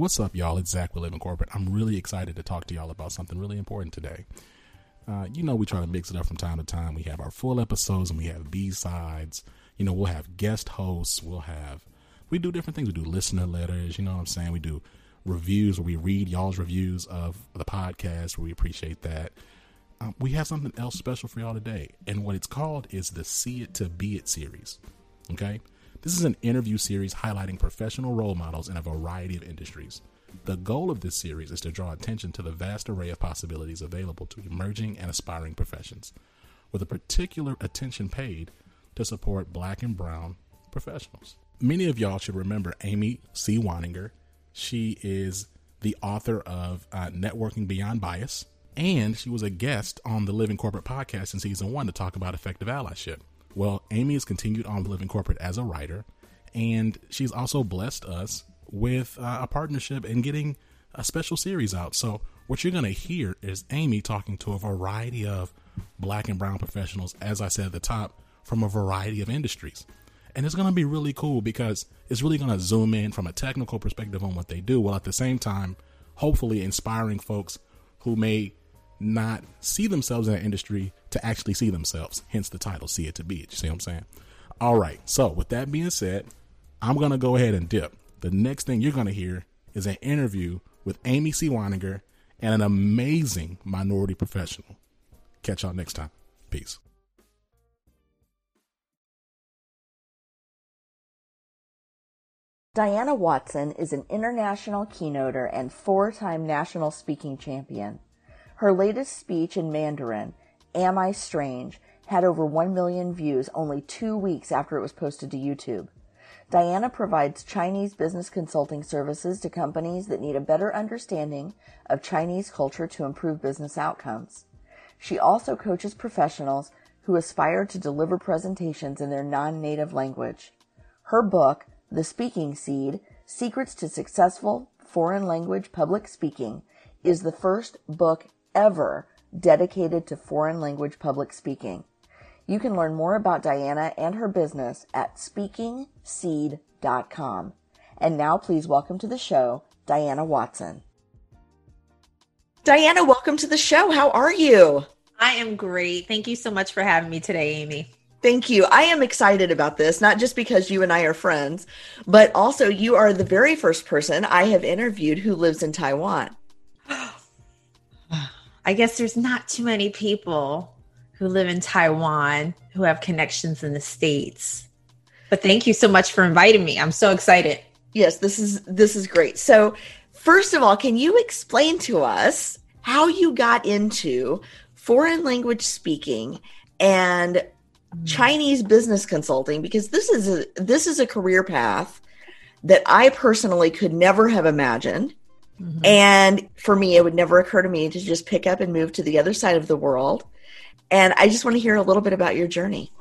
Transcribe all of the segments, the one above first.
What's up, y'all? It's Zach with Living Corporate. I'm really excited to talk to y'all about something really important today. Uh, you know, we try to mix it up from time to time. We have our full episodes and we have B sides. You know, we'll have guest hosts. We'll have, we do different things. We do listener letters. You know what I'm saying? We do reviews where we read y'all's reviews of the podcast. We appreciate that. Um, we have something else special for y'all today. And what it's called is the See It to Be It series. Okay? This is an interview series highlighting professional role models in a variety of industries. The goal of this series is to draw attention to the vast array of possibilities available to emerging and aspiring professions, with a particular attention paid to support black and brown professionals. Many of y'all should remember Amy C. Waninger. She is the author of uh, Networking Beyond Bias, and she was a guest on the Living Corporate podcast in season one to talk about effective allyship. Well, Amy has continued on Living Corporate as a writer, and she's also blessed us with uh, a partnership and getting a special series out. So, what you're going to hear is Amy talking to a variety of black and brown professionals, as I said at the top, from a variety of industries. And it's going to be really cool because it's really going to zoom in from a technical perspective on what they do, while at the same time, hopefully inspiring folks who may not see themselves in that industry to actually see themselves. Hence the title, See It to Be It. You see what I'm saying? All right. So, with that being said, I'm going to go ahead and dip. The next thing you're going to hear is an interview with Amy C. Waninger and an amazing minority professional. Catch y'all next time. Peace. Diana Watson is an international keynoter and four time national speaking champion. Her latest speech in Mandarin, Am I Strange, had over 1 million views only two weeks after it was posted to YouTube. Diana provides Chinese business consulting services to companies that need a better understanding of Chinese culture to improve business outcomes. She also coaches professionals who aspire to deliver presentations in their non-native language. Her book, The Speaking Seed, Secrets to Successful Foreign Language Public Speaking, is the first book ever dedicated to foreign language public speaking. You can learn more about Diana and her business at speakingseed.com. And now please welcome to the show, Diana Watson. Diana, welcome to the show. How are you? I am great. Thank you so much for having me today, Amy. Thank you. I am excited about this, not just because you and I are friends, but also you are the very first person I have interviewed who lives in Taiwan. I guess there's not too many people who live in Taiwan who have connections in the States. But thank you so much for inviting me. I'm so excited. Yes, this is this is great. So, first of all, can you explain to us how you got into foreign language speaking and mm. Chinese business consulting because this is a this is a career path that I personally could never have imagined. Mm-hmm. And for me, it would never occur to me to just pick up and move to the other side of the world. And I just want to hear a little bit about your journey.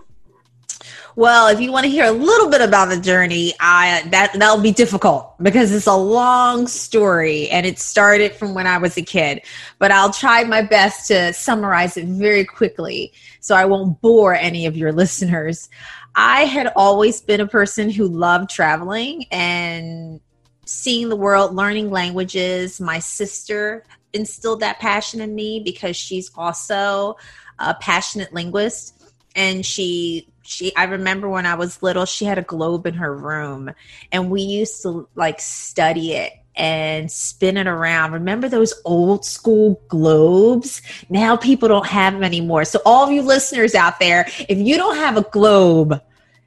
Well, if you want to hear a little bit about the journey, I that that'll be difficult because it's a long story and it started from when I was a kid. But I'll try my best to summarize it very quickly so I won't bore any of your listeners. I had always been a person who loved traveling and seeing the world, learning languages. My sister instilled that passion in me because she's also a passionate linguist and she she I remember when I was little she had a globe in her room and we used to like study it and spin it around. Remember those old school globes? Now people don't have them anymore. So all of you listeners out there, if you don't have a globe,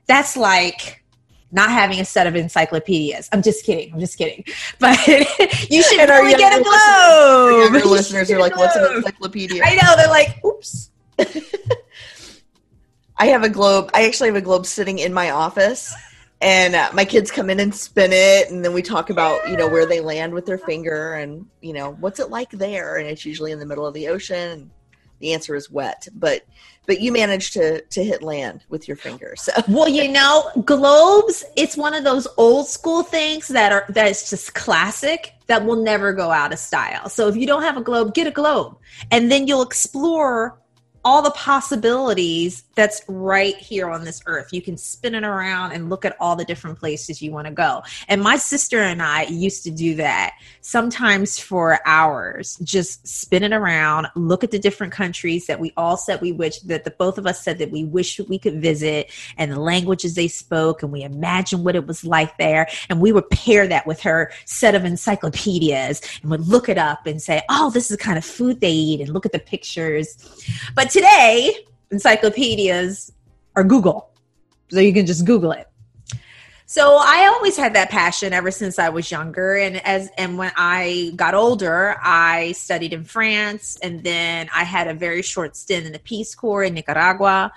that's like not having a set of encyclopedias. I'm just kidding. I'm just kidding. But you should really get a globe. Your listeners are like, "What's an encyclopedia?" I know. They're like, "Oops." I have a globe. I actually have a globe sitting in my office, and uh, my kids come in and spin it, and then we talk about you know where they land with their finger, and you know what's it like there, and it's usually in the middle of the ocean. The answer is wet, but but you managed to to hit land with your fingers. So. Well, you know, globes. It's one of those old school things that are that is just classic that will never go out of style. So if you don't have a globe, get a globe, and then you'll explore all the possibilities that's right here on this earth. You can spin it around and look at all the different places you want to go. And my sister and I used to do that sometimes for hours, just spin it around, look at the different countries that we all said we wish that the both of us said that we wish we could visit and the languages they spoke and we imagine what it was like there. And we would pair that with her set of encyclopedias and would look it up and say, oh, this is the kind of food they eat and look at the pictures. But today, encyclopedias are Google. So you can just Google it. So I always had that passion ever since I was younger and as and when I got older, I studied in France and then I had a very short stint in the Peace Corps in Nicaragua.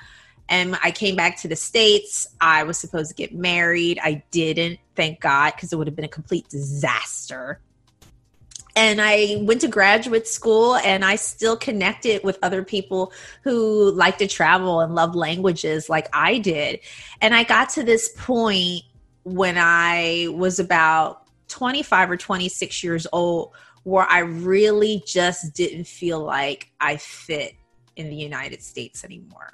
And I came back to the States. I was supposed to get married. I didn't, thank God, because it would have been a complete disaster and I went to graduate school and I still connected with other people who like to travel and love languages like I did. And I got to this point when I was about 25 or 26 years old where I really just didn't feel like I fit in the United States anymore.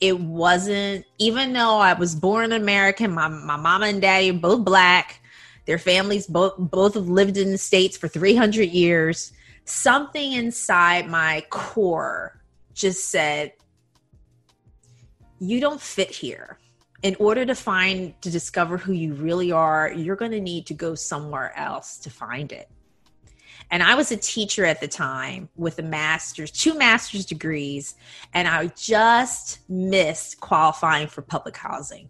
It wasn't, even though I was born American, my, my mama and daddy both black their families both both have lived in the states for 300 years. Something inside my core just said, "You don't fit here." In order to find to discover who you really are, you're going to need to go somewhere else to find it. And I was a teacher at the time with a master's, two master's degrees, and I just missed qualifying for public housing.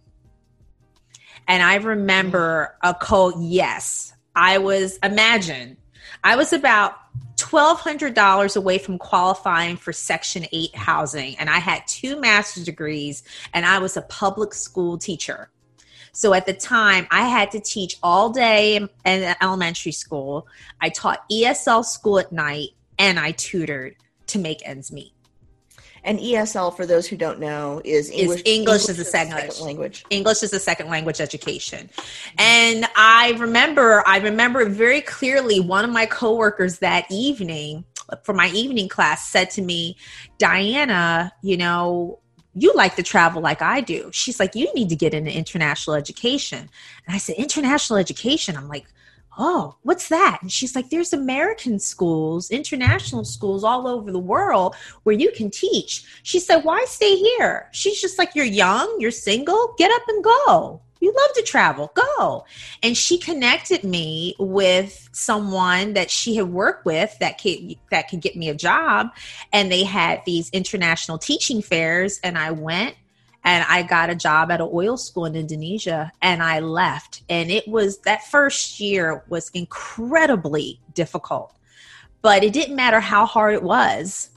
And I remember a code, yes, I was, imagine, I was about $1,200 away from qualifying for Section 8 housing. And I had two master's degrees and I was a public school teacher. So at the time, I had to teach all day in, in elementary school. I taught ESL school at night and I tutored to make ends meet. And ESL, for those who don't know, is English, is English, English as a second, second language. English is a second language education. And I remember, I remember very clearly one of my coworkers that evening for my evening class said to me, Diana, you know, you like to travel like I do. She's like, you need to get into international education. And I said, international education? I'm like, oh, what's that? And she's like, there's American schools, international schools all over the world where you can teach. She said, why stay here? She's just like, you're young, you're single, get up and go. You love to travel, go. And she connected me with someone that she had worked with that could that could get me a job. And they had these international teaching fairs, and I went and I got a job at an oil school in Indonesia and I left. And it was that first year was incredibly difficult. But it didn't matter how hard it was,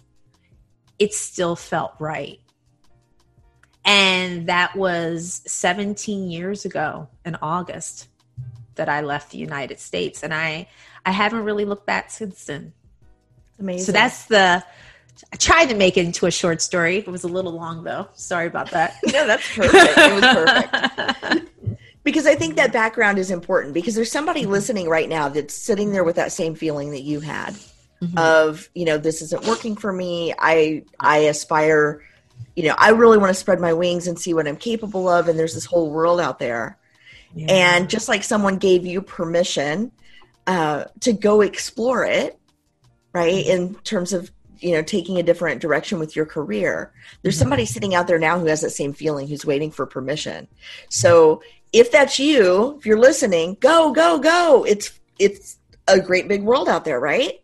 it still felt right. And that was 17 years ago in August that I left the United States. And I I haven't really looked back since then. Amazing. So that's the I tried to make it into a short story. It was a little long though. Sorry about that. no, that's perfect. It was perfect. because I think that background is important because there's somebody mm-hmm. listening right now that's sitting there with that same feeling that you had mm-hmm. of, you know, this isn't working for me. I I aspire, you know, I really want to spread my wings and see what I'm capable of and there's this whole world out there. Yeah. And just like someone gave you permission uh, to go explore it, right? Mm-hmm. In terms of you know taking a different direction with your career. There's mm-hmm. somebody sitting out there now who has that same feeling who's waiting for permission. So if that's you if you're listening go go go. It's it's a great big world out there right?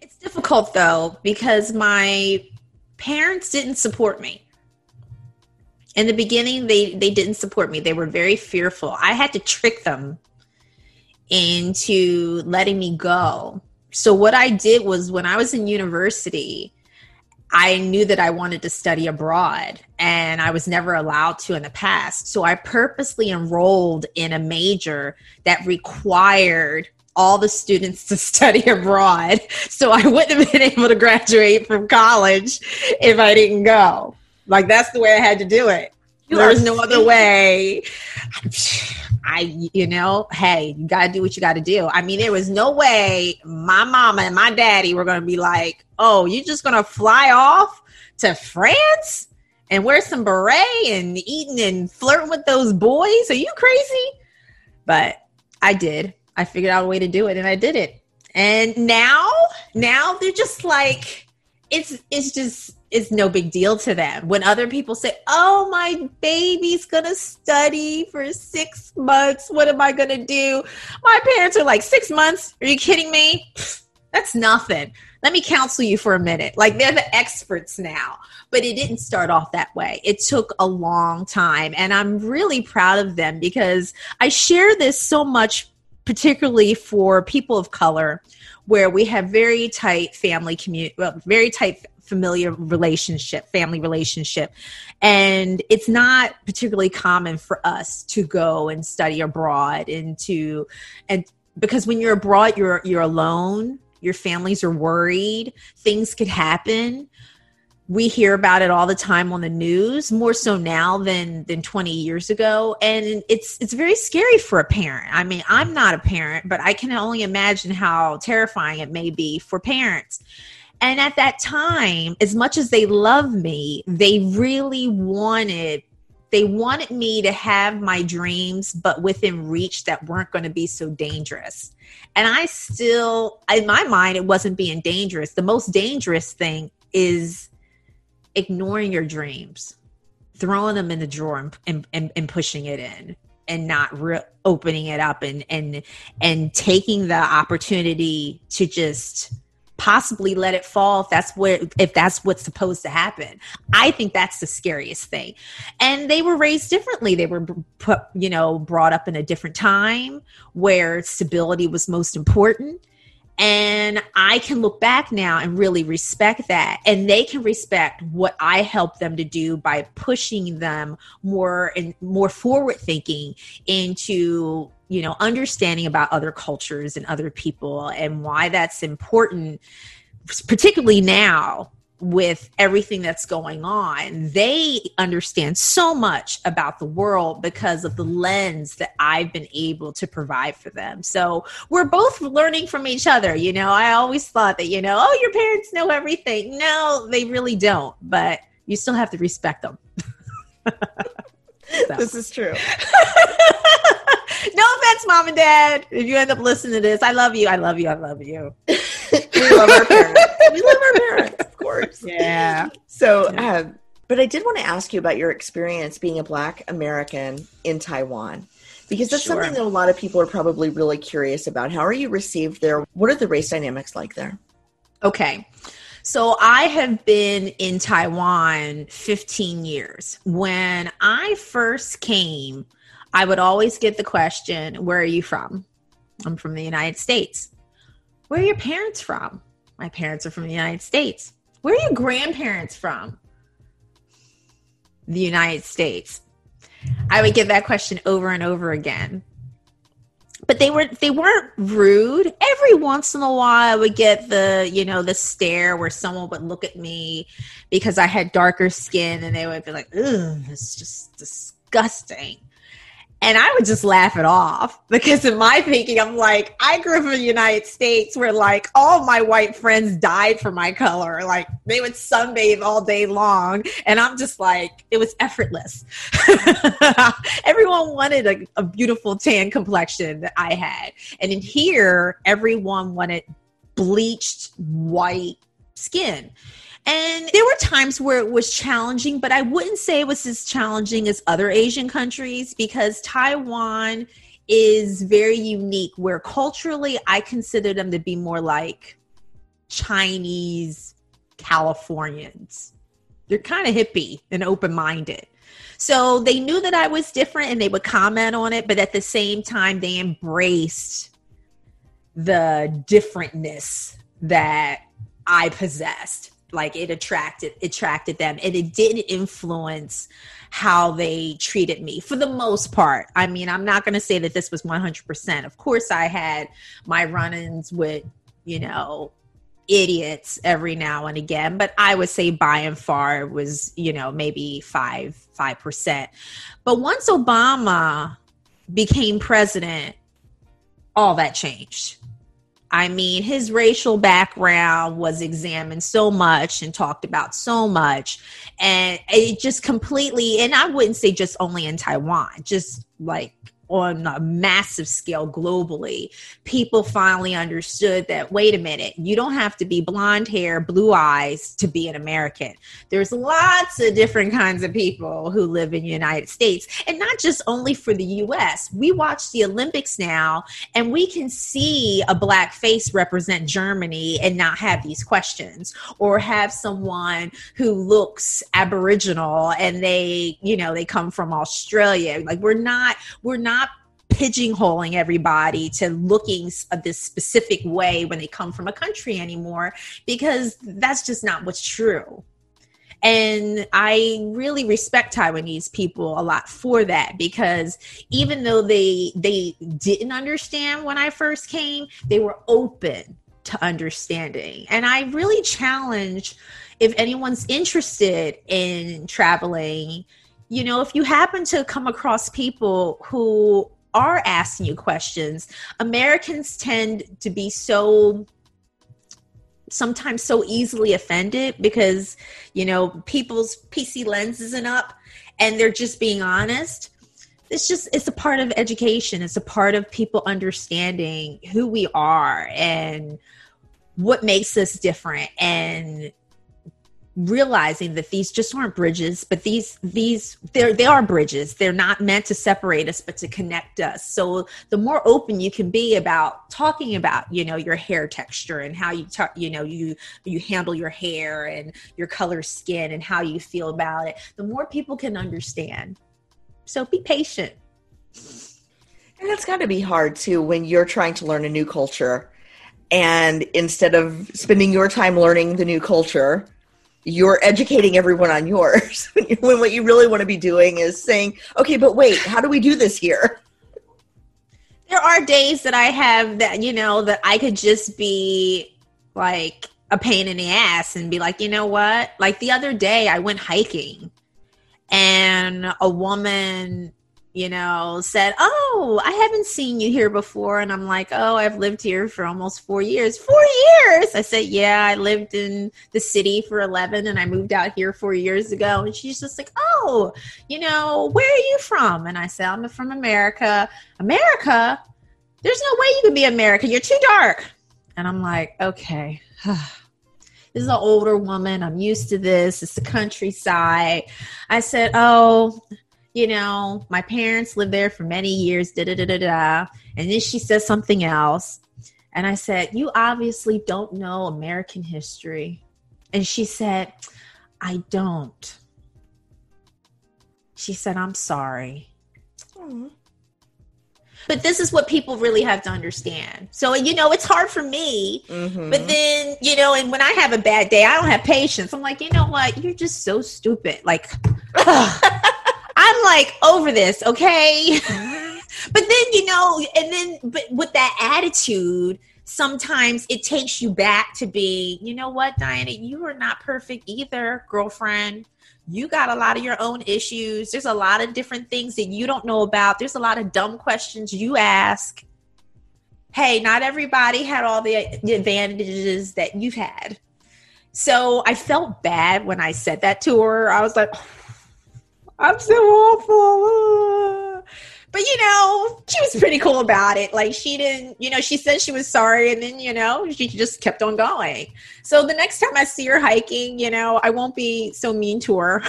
It's difficult though because my parents didn't support me. In the beginning they they didn't support me. They were very fearful. I had to trick them into letting me go so what I did was when I was in university, I knew that I wanted to study abroad and I was never allowed to in the past. So I purposely enrolled in a major that required all the students to study abroad. So I wouldn't have been able to graduate from college if I didn't go. Like that's the way I had to do it. You there was no other way. I, you know, hey, you got to do what you got to do. I mean, there was no way my mama and my daddy were going to be like, oh, you're just going to fly off to France and wear some beret and eating and flirting with those boys? Are you crazy? But I did. I figured out a way to do it and I did it. And now, now they're just like, it's, it's just, is no big deal to them. When other people say, "Oh, my baby's going to study for 6 months. What am I going to do?" My parents are like, "6 months? Are you kidding me?" That's nothing. Let me counsel you for a minute. Like they're the experts now. But it didn't start off that way. It took a long time and I'm really proud of them because I share this so much particularly for people of color where we have very tight family community well, very tight familiar relationship, family relationship. And it's not particularly common for us to go and study abroad and to and because when you're abroad you're you're alone, your families are worried, things could happen. We hear about it all the time on the news, more so now than than 20 years ago, and it's it's very scary for a parent. I mean, I'm not a parent, but I can only imagine how terrifying it may be for parents and at that time, as much as they love me, they really wanted they wanted me to have my dreams but within reach that weren't going to be so dangerous. And I still in my mind it wasn't being dangerous. The most dangerous thing is ignoring your dreams, throwing them in the drawer and, and, and pushing it in and not re- opening it up and and and taking the opportunity to just possibly let it fall if that's where if that's what's supposed to happen. I think that's the scariest thing. And they were raised differently. They were put you know brought up in a different time where stability was most important and I can look back now and really respect that. And they can respect what I help them to do by pushing them more and more forward thinking into, you know, understanding about other cultures and other people and why that's important, particularly now with everything that's going on. They understand so much about the world because of the lens that I've been able to provide for them. So we're both learning from each other. You know, I always thought that, you know, oh, your parents know everything. No, they really don't, but you still have to respect them. so. This is true. no offense, mom and dad. If you end up listening to this, I love you. I love you. I love you. we love our parents. we love our parents, course. Yeah. So, um, but I did want to ask you about your experience being a Black American in Taiwan. Because that's sure. something that a lot of people are probably really curious about. How are you received there? What are the race dynamics like there? Okay. So I have been in Taiwan 15 years. When I first came, I would always get the question, Where are you from? I'm from the United States. Where are your parents from? My parents are from the United States. Where are your grandparents from? The United States. I would get that question over and over again. But they were they weren't rude. Every once in a while I would get the, you know, the stare where someone would look at me because I had darker skin and they would be like, "Ugh, it's just disgusting." And I would just laugh it off because in my thinking, I'm like, I grew up in the United States where like all my white friends died for my color. Like they would sunbathe all day long. And I'm just like, it was effortless. everyone wanted a, a beautiful tan complexion that I had. And in here, everyone wanted bleached white skin. And there were times where it was challenging, but I wouldn't say it was as challenging as other Asian countries because Taiwan is very unique, where culturally I consider them to be more like Chinese Californians. They're kind of hippie and open minded. So they knew that I was different and they would comment on it, but at the same time, they embraced the differentness that I possessed like it attracted attracted them and it didn't influence how they treated me for the most part. I mean i'm not going to say that this was 100% of course i had my run-ins with you know idiots every now and again but i would say by and far it was you know maybe 5 5% but once obama became president, all that changed. I mean, his racial background was examined so much and talked about so much. And it just completely, and I wouldn't say just only in Taiwan, just like on a massive scale globally, people finally understood that wait a minute, you don't have to be blonde hair, blue eyes to be an American. There's lots of different kinds of people who live in the United States, and not just only for the US. We watch the Olympics now, and we can see a black face represent Germany and not have these questions, or have someone who looks Aboriginal and they, you know, they come from Australia. Like we're not, we're not pigeonholing everybody to looking uh, this specific way when they come from a country anymore because that's just not what's true. And I really respect Taiwanese people a lot for that because even though they they didn't understand when I first came, they were open to understanding. And I really challenge if anyone's interested in traveling, you know, if you happen to come across people who are asking you questions, Americans tend to be so sometimes so easily offended because you know people's PC lens isn't up and they're just being honest. It's just it's a part of education. It's a part of people understanding who we are and what makes us different and realizing that these just aren't bridges but these these they're they are bridges. They're not meant to separate us but to connect us. So the more open you can be about talking about you know your hair texture and how you talk you know you you handle your hair and your color skin and how you feel about it the more people can understand. So be patient. And that's got to be hard too when you're trying to learn a new culture and instead of spending your time learning the new culture you're educating everyone on yours. When what you really want to be doing is saying okay but wait how do we do this here? There are days that i have that you know that i could just be like a pain in the ass and be like you know what? Like the other day i went hiking and a woman you know, said, Oh, I haven't seen you here before. And I'm like, Oh, I've lived here for almost four years. Four years. I said, Yeah, I lived in the city for 11 and I moved out here four years ago. And she's just like, Oh, you know, where are you from? And I said, I'm from America. America? There's no way you could be America. You're too dark. And I'm like, Okay. this is an older woman. I'm used to this. It's the countryside. I said, Oh, you know, my parents lived there for many years, da da da da da. And then she says something else. And I said, You obviously don't know American history. And she said, I don't. She said, I'm sorry. Aww. But this is what people really have to understand. So, you know, it's hard for me. Mm-hmm. But then, you know, and when I have a bad day, I don't have patience. I'm like, you know what? You're just so stupid. Like, I'm like over this, okay? but then, you know, and then, but with that attitude, sometimes it takes you back to be, you know what, Diana, you are not perfect either, girlfriend. You got a lot of your own issues. There's a lot of different things that you don't know about. There's a lot of dumb questions you ask. Hey, not everybody had all the advantages that you've had. So I felt bad when I said that to her. I was like, I'm so awful. But you know, she was pretty cool about it. Like she didn't, you know, she said she was sorry and then, you know, she just kept on going. So the next time I see her hiking, you know, I won't be so mean to her.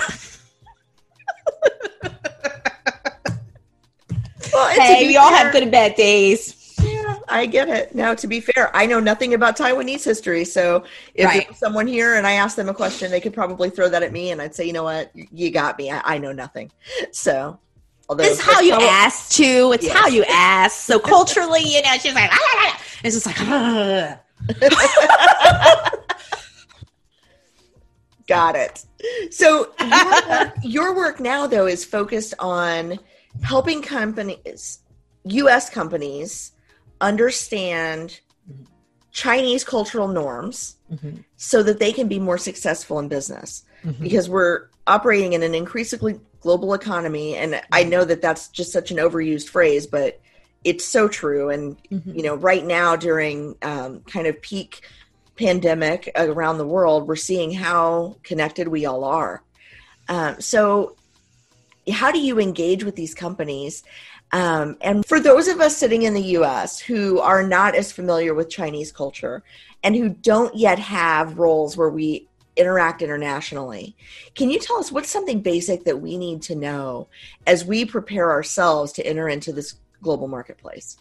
well, hey, we all have good and bad days. I get it. Now, to be fair, I know nothing about Taiwanese history. So if right. there's someone here and I ask them a question, they could probably throw that at me and I'd say, you know what? You got me. I, I know nothing. So although it's how you probably, ask too. It's yes. how you ask. So culturally, you know, she's like, ah, it's just like, ah. got it. So your work, your work now, though, is focused on helping companies, U.S. companies, understand Chinese cultural norms mm-hmm. so that they can be more successful in business. Mm-hmm. Because we're operating in an increasingly global economy. And I know that that's just such an overused phrase, but it's so true. And, mm-hmm. you know, right now during um, kind of peak pandemic around the world, we're seeing how connected we all are. Um, so, how do you engage with these companies? Um, and for those of us sitting in the US who are not as familiar with Chinese culture and who don't yet have roles where we interact internationally, can you tell us what's something basic that we need to know as we prepare ourselves to enter into this global marketplace?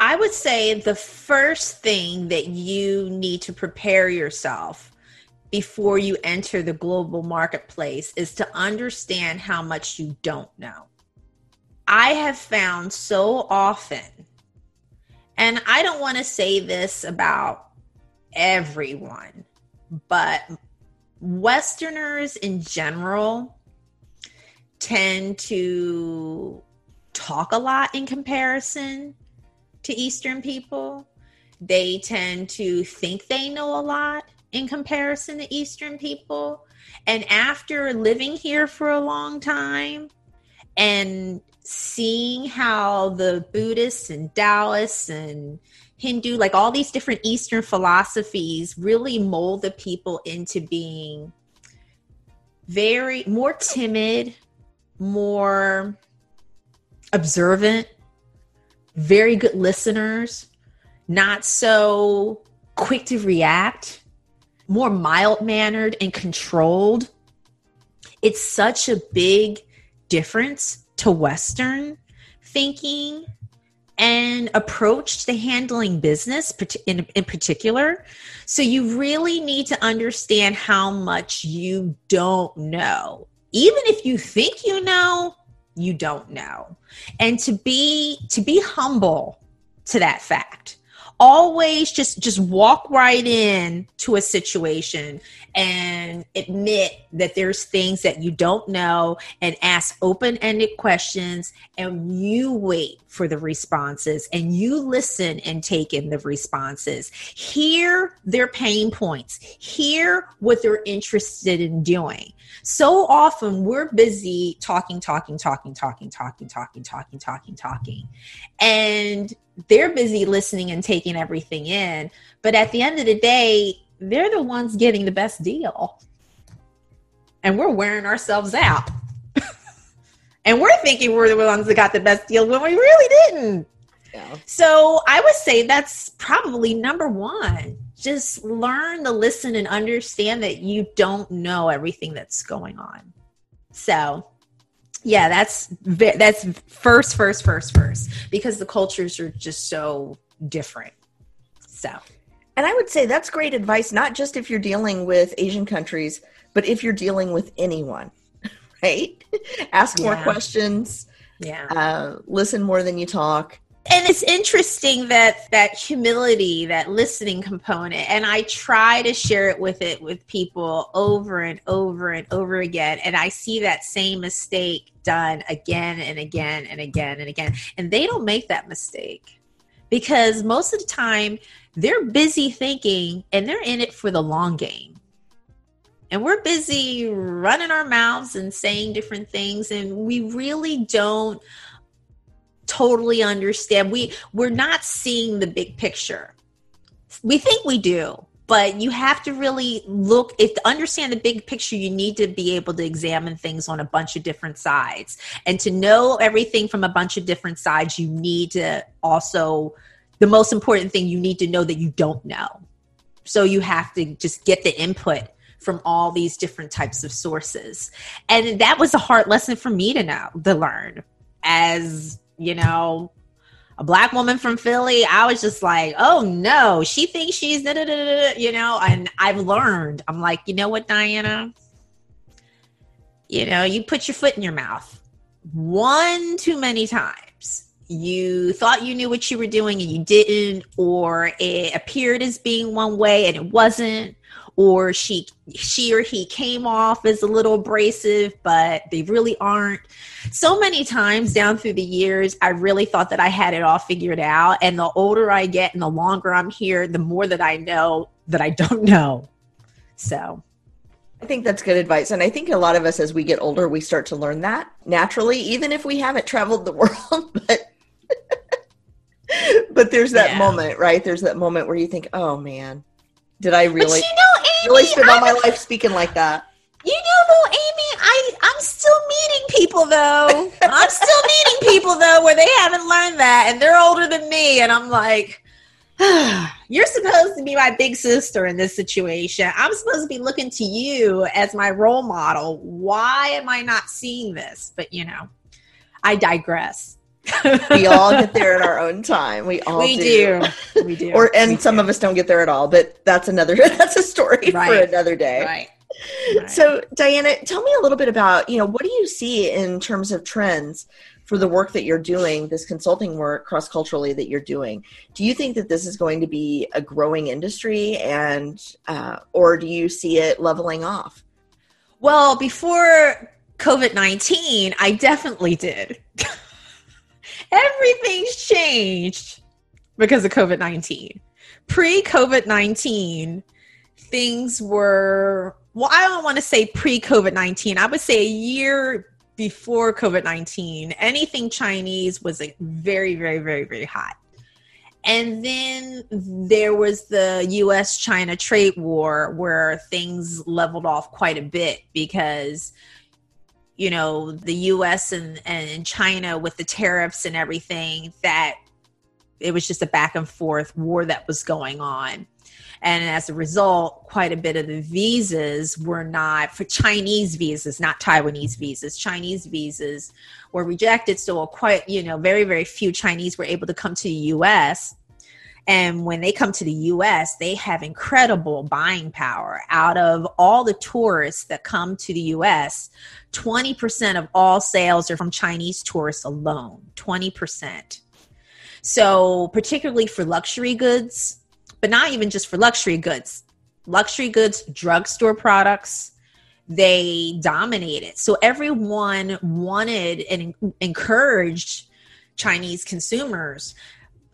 I would say the first thing that you need to prepare yourself before you enter the global marketplace is to understand how much you don't know. I have found so often, and I don't want to say this about everyone, but Westerners in general tend to talk a lot in comparison to Eastern people. They tend to think they know a lot in comparison to Eastern people. And after living here for a long time and seeing how the Buddhists and Taoists and Hindu, like all these different Eastern philosophies, really mold the people into being very more timid, more observant, very good listeners, not so quick to react, more mild mannered and controlled. It's such a big difference to Western thinking and approach to handling business in, in particular. So you really need to understand how much you don't know. Even if you think you know, you don't know. And to be to be humble to that fact always just just walk right in to a situation and admit that there's things that you don't know and ask open-ended questions and you wait for the responses and you listen and take in the responses. Hear their pain points. Hear what they're interested in doing. So often we're busy talking talking talking talking talking talking talking talking talking. And they're busy listening and taking everything in. But at the end of the day, they're the ones getting the best deal. And we're wearing ourselves out. and we're thinking we're the ones that got the best deal when we really didn't. Yeah. So I would say that's probably number one. Just learn to listen and understand that you don't know everything that's going on. So yeah that's that's first first first first because the cultures are just so different. So. And i would say that's great advice not just if you're dealing with asian countries but if you're dealing with anyone right? Ask yeah. more questions yeah. uh, listen more than you talk and it's interesting that that humility that listening component and i try to share it with it with people over and over and over again and i see that same mistake done again and again and again and again and they don't make that mistake. Because most of the time they're busy thinking and they're in it for the long game. And we're busy running our mouths and saying different things and we really don't totally understand. We we're not seeing the big picture. We think we do, but you have to really look if to understand the big picture you need to be able to examine things on a bunch of different sides and to know everything from a bunch of different sides you need to also the most important thing you need to know that you don't know so you have to just get the input from all these different types of sources and that was a hard lesson for me to know to learn as you know, a black woman from Philly, I was just like, oh no, she thinks she's, you know, and I've learned, I'm like, you know what, Diana? You know, you put your foot in your mouth one too many times. You thought you knew what you were doing and you didn't, or it appeared as being one way and it wasn't, or she she or he came off as a little abrasive but they really aren't so many times down through the years, I really thought that I had it all figured out. And the older I get and the longer I'm here, the more that I know that I don't know. So I think that's good advice. And I think a lot of us, as we get older, we start to learn that naturally, even if we haven't traveled the world. but but there's that yeah. moment, right? There's that moment where you think, oh man, did I really, you know, Amy, really spend all my life speaking like that? You know, though, Amy, I I'm still meeting people though. I'm still meeting people though where they haven't learned that, and they're older than me, and I'm like, you're supposed to be my big sister in this situation. I'm supposed to be looking to you as my role model. Why am I not seeing this? But you know, I digress. We all get there in our own time. We all we do. do. We do. or and we some do. of us don't get there at all. But that's another. That's a story right. for another day. Right. Right. So, Diana, tell me a little bit about, you know, what do you see in terms of trends for the work that you're doing, this consulting work cross culturally that you're doing? Do you think that this is going to be a growing industry, and uh, or do you see it leveling off? Well, before COVID nineteen, I definitely did. Everything's changed because of COVID nineteen. Pre COVID nineteen, things were well, I don't want to say pre COVID 19. I would say a year before COVID 19, anything Chinese was like very, very, very, very hot. And then there was the US China trade war where things leveled off quite a bit because, you know, the US and, and China with the tariffs and everything, that it was just a back and forth war that was going on. And as a result, quite a bit of the visas were not for Chinese visas, not Taiwanese visas. Chinese visas were rejected. So, quite, you know, very, very few Chinese were able to come to the US. And when they come to the US, they have incredible buying power. Out of all the tourists that come to the US, 20% of all sales are from Chinese tourists alone. 20%. So, particularly for luxury goods, but not even just for luxury goods. Luxury goods, drugstore products, they dominated. So everyone wanted and encouraged Chinese consumers.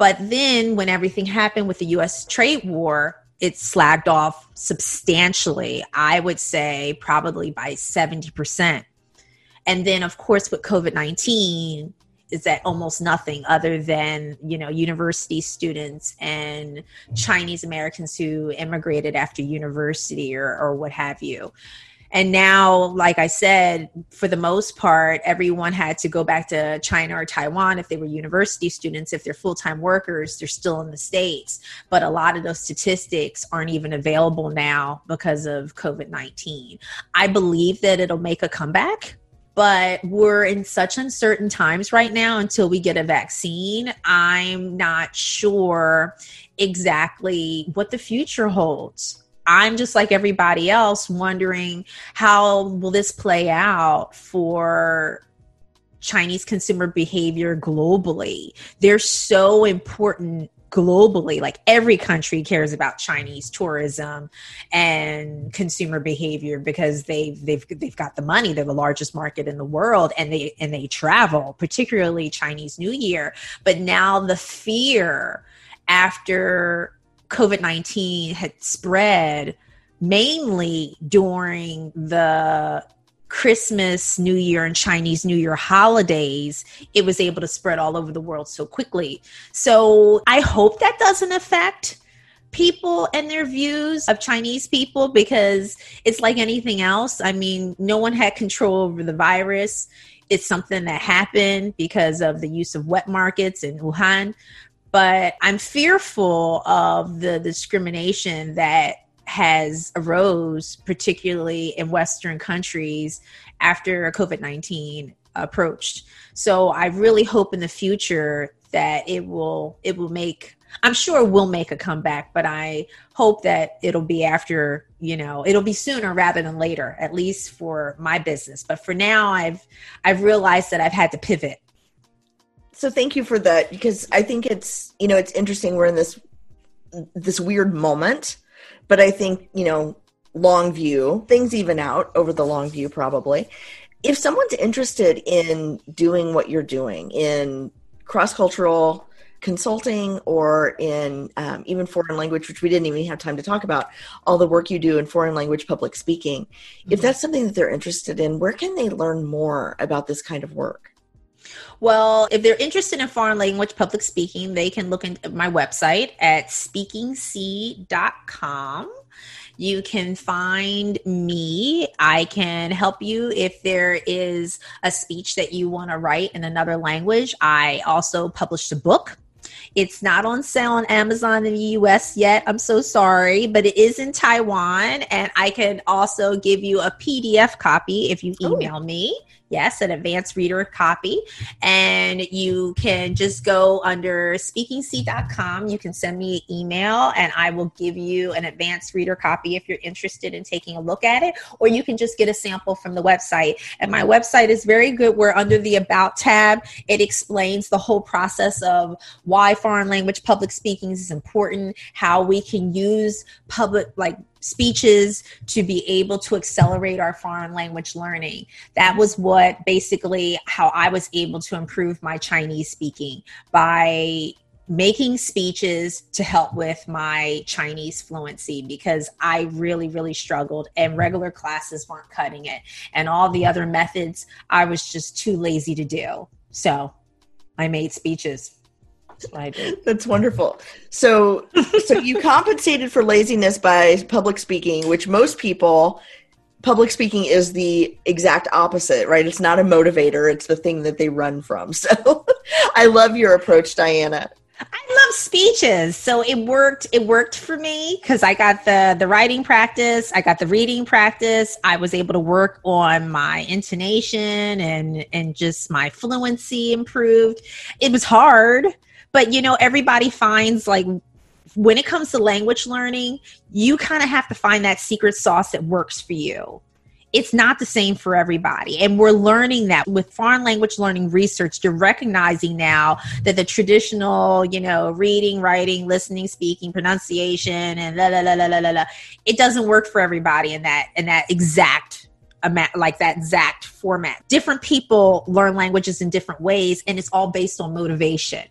But then when everything happened with the US trade war, it slagged off substantially. I would say probably by 70%. And then, of course, with COVID 19, is at almost nothing other than you know university students and chinese americans who immigrated after university or, or what have you and now like i said for the most part everyone had to go back to china or taiwan if they were university students if they're full-time workers they're still in the states but a lot of those statistics aren't even available now because of covid-19 i believe that it'll make a comeback but we're in such uncertain times right now until we get a vaccine. I'm not sure exactly what the future holds. I'm just like everybody else wondering how will this play out for Chinese consumer behavior globally. They're so important globally. Like every country cares about chinese tourism and consumer behavior because they've they've they've got the money. They're the largest market in the world and they and they travel particularly chinese new year. But now the fear after covid-19 had spread mainly during the Christmas, New Year, and Chinese New Year holidays, it was able to spread all over the world so quickly. So I hope that doesn't affect people and their views of Chinese people because it's like anything else. I mean, no one had control over the virus. It's something that happened because of the use of wet markets in Wuhan. But I'm fearful of the discrimination that has arose, particularly in Western countries after COVID 19 approached. So I really hope in the future that it will it will make I'm sure we'll make a comeback, but I hope that it'll be after, you know, it'll be sooner rather than later, at least for my business. But for now I've I've realized that I've had to pivot. So thank you for that because I think it's, you know, it's interesting we're in this this weird moment but I think, you know, long view, things even out over the long view probably. if someone's interested in doing what you're doing in cross cultural consulting or in um, even foreign language, which we didn't even have time to talk about, all the work you do in foreign language public speaking. Mm-hmm. If that's something that they're interested in, where can they learn more about this kind of work? Well, if they're interested in foreign language public speaking, they can look at my website at speakingseed.com. You can find me. I can help you if there is a speech that you want to write in another language. I also published a book it's not on sale on Amazon in the US yet. I'm so sorry, but it is in Taiwan. And I can also give you a PDF copy if you oh. email Ooh. me yes, an advanced reader copy. And you can just go under speakingseed.com. You can send me an email and I will give you an advanced reader copy if you're interested in taking a look at it. Or you can just get a sample from the website. And my website is very good. We're under the About tab. It explains the whole process of why foreign language public speaking is important, how we can use public, like speeches to be able to accelerate our foreign language learning. That was what basically how I was able to improve my Chinese speaking by making speeches to help with my Chinese fluency because I really, really struggled and regular classes weren't cutting it. And all the other methods I was just too lazy to do. So I made speeches. I did. That's wonderful. So, so you compensated for laziness by public speaking, which most people public speaking is the exact opposite, right? It's not a motivator, it's the thing that they run from. So, I love your approach, Diana. I love speeches. So it worked it worked for me cuz I got the the writing practice, I got the reading practice. I was able to work on my intonation and and just my fluency improved. It was hard but you know, everybody finds like when it comes to language learning, you kind of have to find that secret sauce that works for you. It's not the same for everybody. And we're learning that with foreign language learning research, you're recognizing now that the traditional, you know, reading, writing, listening, speaking, pronunciation, and la la la la la la, it doesn't work for everybody in that in that exact amount, like that exact format. Different people learn languages in different ways, and it's all based on motivation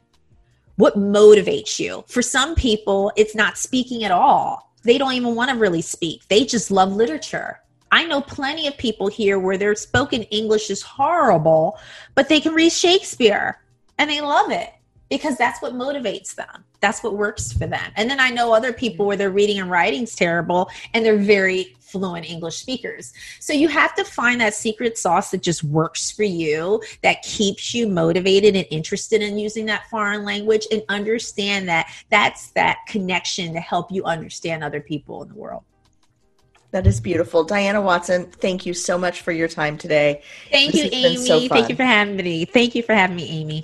what motivates you. For some people, it's not speaking at all. They don't even want to really speak. They just love literature. I know plenty of people here where their spoken English is horrible, but they can read Shakespeare and they love it because that's what motivates them. That's what works for them. And then I know other people where their reading and writing's terrible and they're very fluent English speakers. So you have to find that secret sauce that just works for you, that keeps you motivated and interested in using that foreign language and understand that that's that connection to help you understand other people in the world. That is beautiful. Diana Watson, thank you so much for your time today. Thank this you, Amy. So thank you for having me. Thank you for having me, Amy.